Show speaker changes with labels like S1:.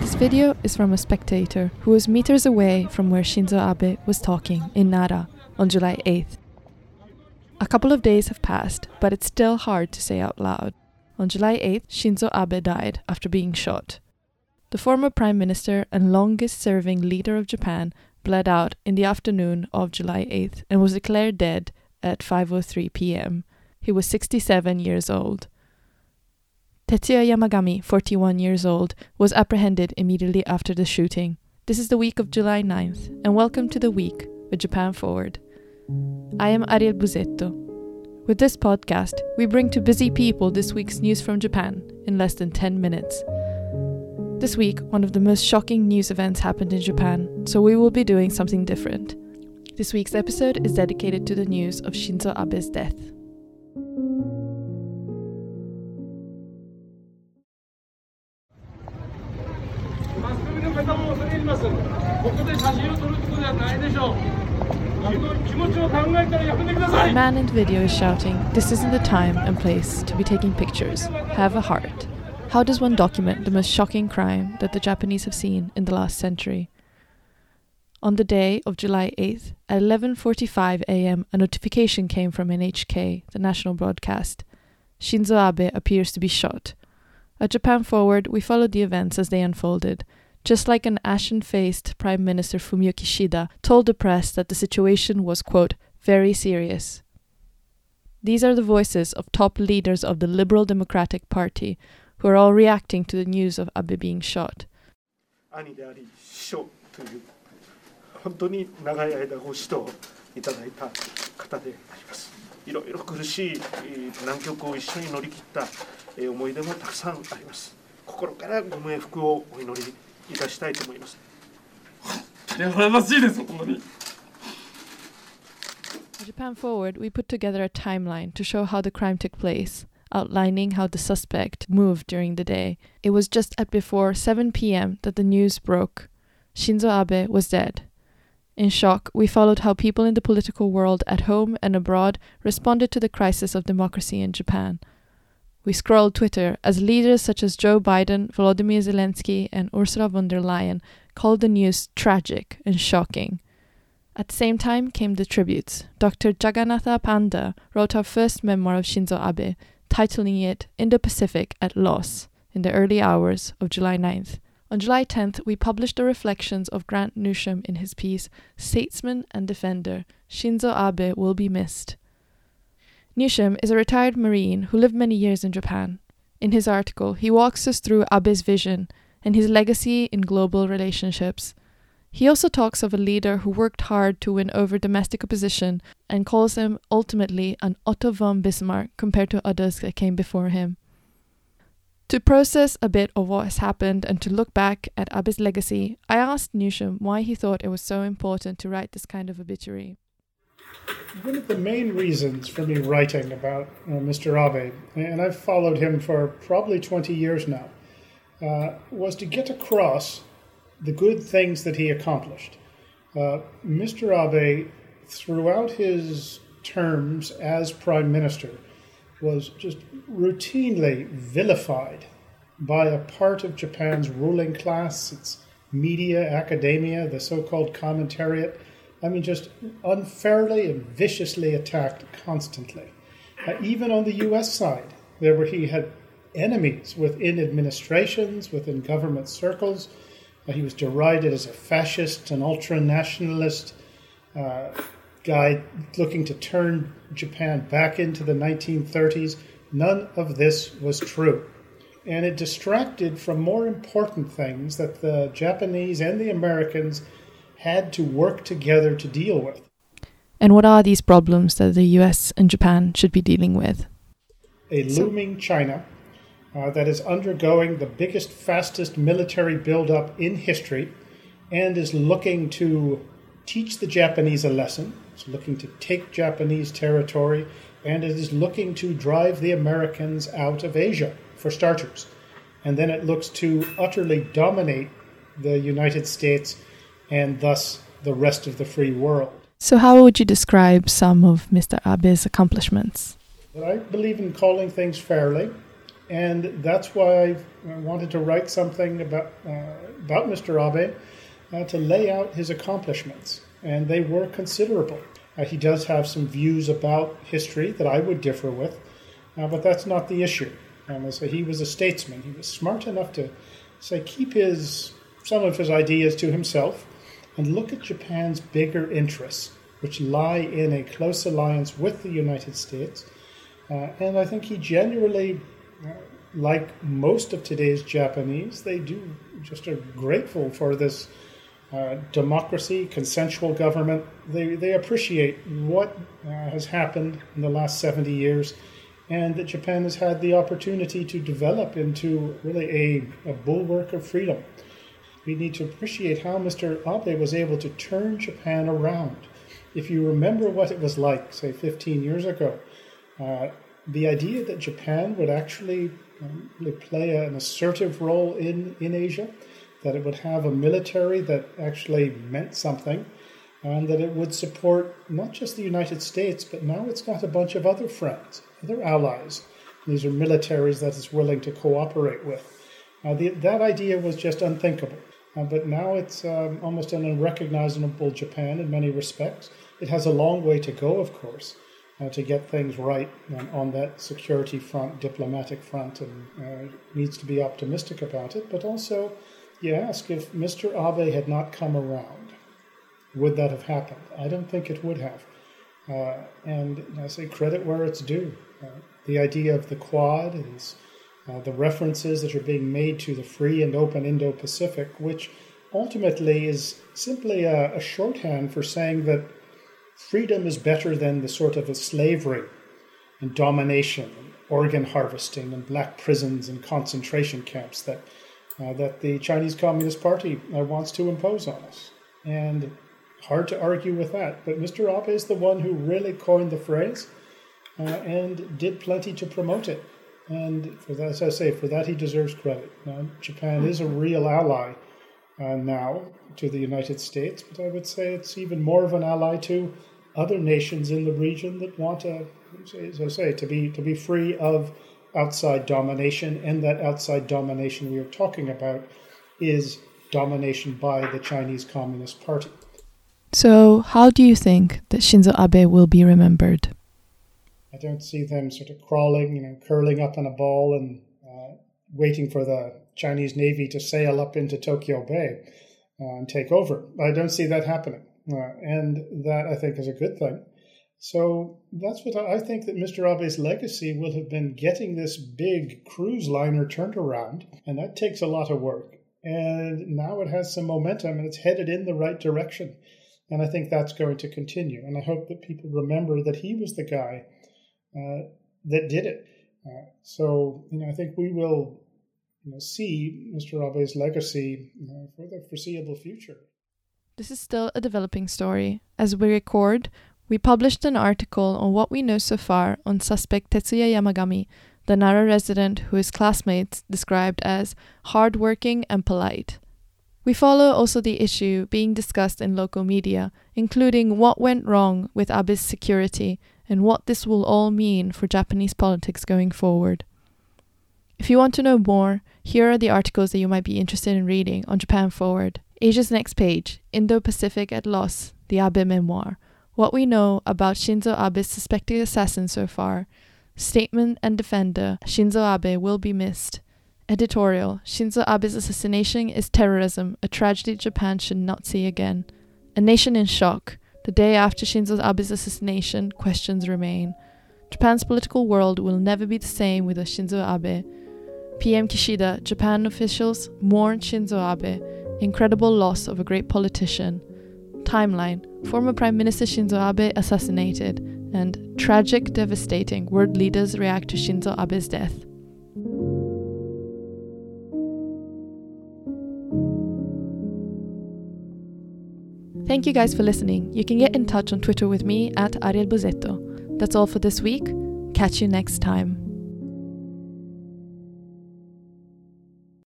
S1: This video is from a spectator who was meters away from where Shinzo Abe was talking in Nara on July 8th. A couple of days have passed, but it's still hard to say out loud. On July 8th, Shinzo Abe died after being shot. The former prime minister and longest serving leader of Japan bled out in the afternoon of July 8th and was declared dead at 5:03 p.m. He was 67 years old. Tetsuya Yamagami, 41 years old, was apprehended immediately after the shooting. This is the week of July 9th, and welcome to the week with Japan Forward. I am Arielle Busetto. With this podcast, we bring to busy people this week's news from Japan in less than 10 minutes. This week, one of the most shocking news events happened in Japan, so we will be doing something different. This week's episode is dedicated to the news of Shinzo Abe's death. The man in the video is shouting, This isn't the time and place to be taking pictures. Have a heart. How does one document the most shocking crime that the Japanese have seen in the last century? On the day of July 8th, at 11:45 a.m., a notification came from NHK, the national broadcast. Shinzo Abe appears to be shot. At Japan Forward, we followed the events as they unfolded. Just like an ashen-faced Prime Minister Fumio Kishida told the press that the situation was quote very serious. These are the voices of top leaders of the Liberal Democratic Party who are all reacting to the news of Abe being shot.
S2: 兄であり師匠という本当に長い間ご指導いただいた方でありますいろいろ苦しいえー難局を一緒に乗り切ったえー思い出もたくさんあります心からご冥福をお祈りいたしたいと思います
S3: 羨ましいです本当に
S1: At Japan Forward, we put together a timeline to show how the crime took place, outlining how the suspect moved during the day. It was just at before 7 p.m. that the news broke. Shinzo Abe was dead. In shock, we followed how people in the political world at home and abroad responded to the crisis of democracy in Japan. We scrolled Twitter as leaders such as Joe Biden, Volodymyr Zelensky, and Ursula von der Leyen called the news tragic and shocking. At the same time came the tributes. Dr. Jagannatha Panda wrote our first memoir of Shinzo Abe, titling it Indo-Pacific at Loss, in the early hours of July 9th. On July 10th, we published the reflections of Grant Newsham in his piece Statesman and Defender Shinzo Abe Will Be Missed. Newsham is a retired Marine who lived many years in Japan. In his article, he walks us through Abe's vision and his legacy in global relationships. He also talks of a leader who worked hard to win over domestic opposition and calls him ultimately an Otto von Bismarck compared to others that came before him. To process a bit of what has happened and to look back at Abe's legacy, I asked Newsham why he thought it was so important to write this kind of obituary.
S4: One of the main reasons for me writing about uh, Mr. Abe, and I've followed him for probably 20 years now, uh, was to get across the good things that he accomplished. Uh, Mr. Abe, throughout his terms as Prime Minister, was just routinely vilified by a part of Japan's ruling class, its media, academia, the so called commentariat. I mean, just unfairly and viciously attacked constantly. Uh, even on the US side, there were he had enemies within administrations, within government circles. He was derided as a fascist, an ultra nationalist uh, guy looking to turn Japan back into the 1930s. None of this was true. And it distracted from more important things that the Japanese and the Americans had to work together to deal with.
S1: And what are these problems that the US and Japan should be dealing with?
S4: A looming China uh, that is undergoing the biggest, fastest military buildup in history and is looking to teach the Japanese a lesson. It's looking to take Japanese territory and it is looking to drive the Americans out of Asia, for starters. And then it looks to utterly dominate the United States and thus the rest of the free world.
S1: So, how would you describe some of Mr. Abe's accomplishments?
S4: I believe in calling things fairly, and that's why I wanted to write something about, uh, about Mr. Abe uh, to lay out his accomplishments, and they were considerable. Uh, he does have some views about history that I would differ with, uh, but that's not the issue. Um, so he was a statesman. He was smart enough to say keep his some of his ideas to himself and look at Japan's bigger interests, which lie in a close alliance with the United States. Uh, and I think he genuinely, like most of today's Japanese, they do just are grateful for this uh, democracy, consensual government. They, they appreciate what uh, has happened in the last 70 years and that Japan has had the opportunity to develop into really a, a bulwark of freedom. We need to appreciate how Mr. Abe was able to turn Japan around. If you remember what it was like, say, 15 years ago, uh, the idea that Japan would actually um, play an assertive role in, in Asia, that it would have a military that actually meant something, and that it would support not just the United States, but now it's got a bunch of other friends, other allies. These are militaries that it's willing to cooperate with. Uh, the, that idea was just unthinkable. Uh, but now it's um, almost an unrecognizable Japan in many respects. It has a long way to go, of course, uh, to get things right on that security front, diplomatic front, and uh, needs to be optimistic about it. But also, you ask if Mr. Abe had not come around, would that have happened? I don't think it would have. Uh, and I say credit where it's due. Uh, the idea of the Quad is uh, the references that are being made to the free and open Indo Pacific, which ultimately is simply a, a, shorthand for saying that freedom is better than the sort of slavery and domination and organ harvesting and black prisons and concentration camps that, uh, that the Chinese Communist Party uh, wants to impose on us. And hard to argue with that. But Mr. Abe is the one who really coined the phrase uh, and did plenty to promote it. And for that, as I say, for that he deserves credit. Now, Japan is a real ally uh, now to the United States, but I would say it's even more of an ally to other nations in the region that want to, as I say, to be to be free of outside domination, and that outside domination we are talking about is domination by the Chinese Communist Party.
S1: So, how do you think that Shinzo Abe will be remembered?
S4: I don't see them sort of crawling, you know, curling up in a ball and uh, waiting for the Chinese Navy to sail up into Tokyo Bay uh, and take over. I don't see that happening. Uh, and that I think is a good thing. So that's what I think that Mr. Abe's legacy will have been getting this big cruise liner turned around, and that takes a lot of work. And now it has some momentum and it's headed in the right direction. And I think that's going to continue. And I hope that people remember that he was the guy uh, that did it. Uh, so, you know, I think we will you know, see Mr. Abe's legacy for the foreseeable future.
S1: This is still a developing story. As we record, we published an article on what we know so far on suspect Tetsuya Yamagami, the Nara resident who his classmates described as hardworking and polite. We follow also the issue being discussed in local media, including what went wrong with Abe's security and what this will all mean for Japanese politics going forward. If you want to know more, here are the articles that you might be interested in reading on Japan Forward. Asia's Next Page, Indo Pacific at Loss, the Abe Memoir, What We Know About Shinzo Abe's Suspected Assassin So Far, Statesman and Defender, Shinzo Abe Will Be Missed, Editorial Shinzo Abe's assassination is terrorism, a tragedy Japan should not see again. A nation in shock. The day after Shinzo Abe's assassination, questions remain. Japan's political world will never be the same without Shinzo Abe. PM Kishida, Japan officials mourn Shinzo Abe, incredible loss of a great politician. Timeline Former Prime Minister Shinzo Abe assassinated, and tragic, devastating, world leaders react to Shinzo Abe's death. Thank you guys for listening. You can get in touch on Twitter with me at Arielle Busetto. That's all for this week. Catch you next time.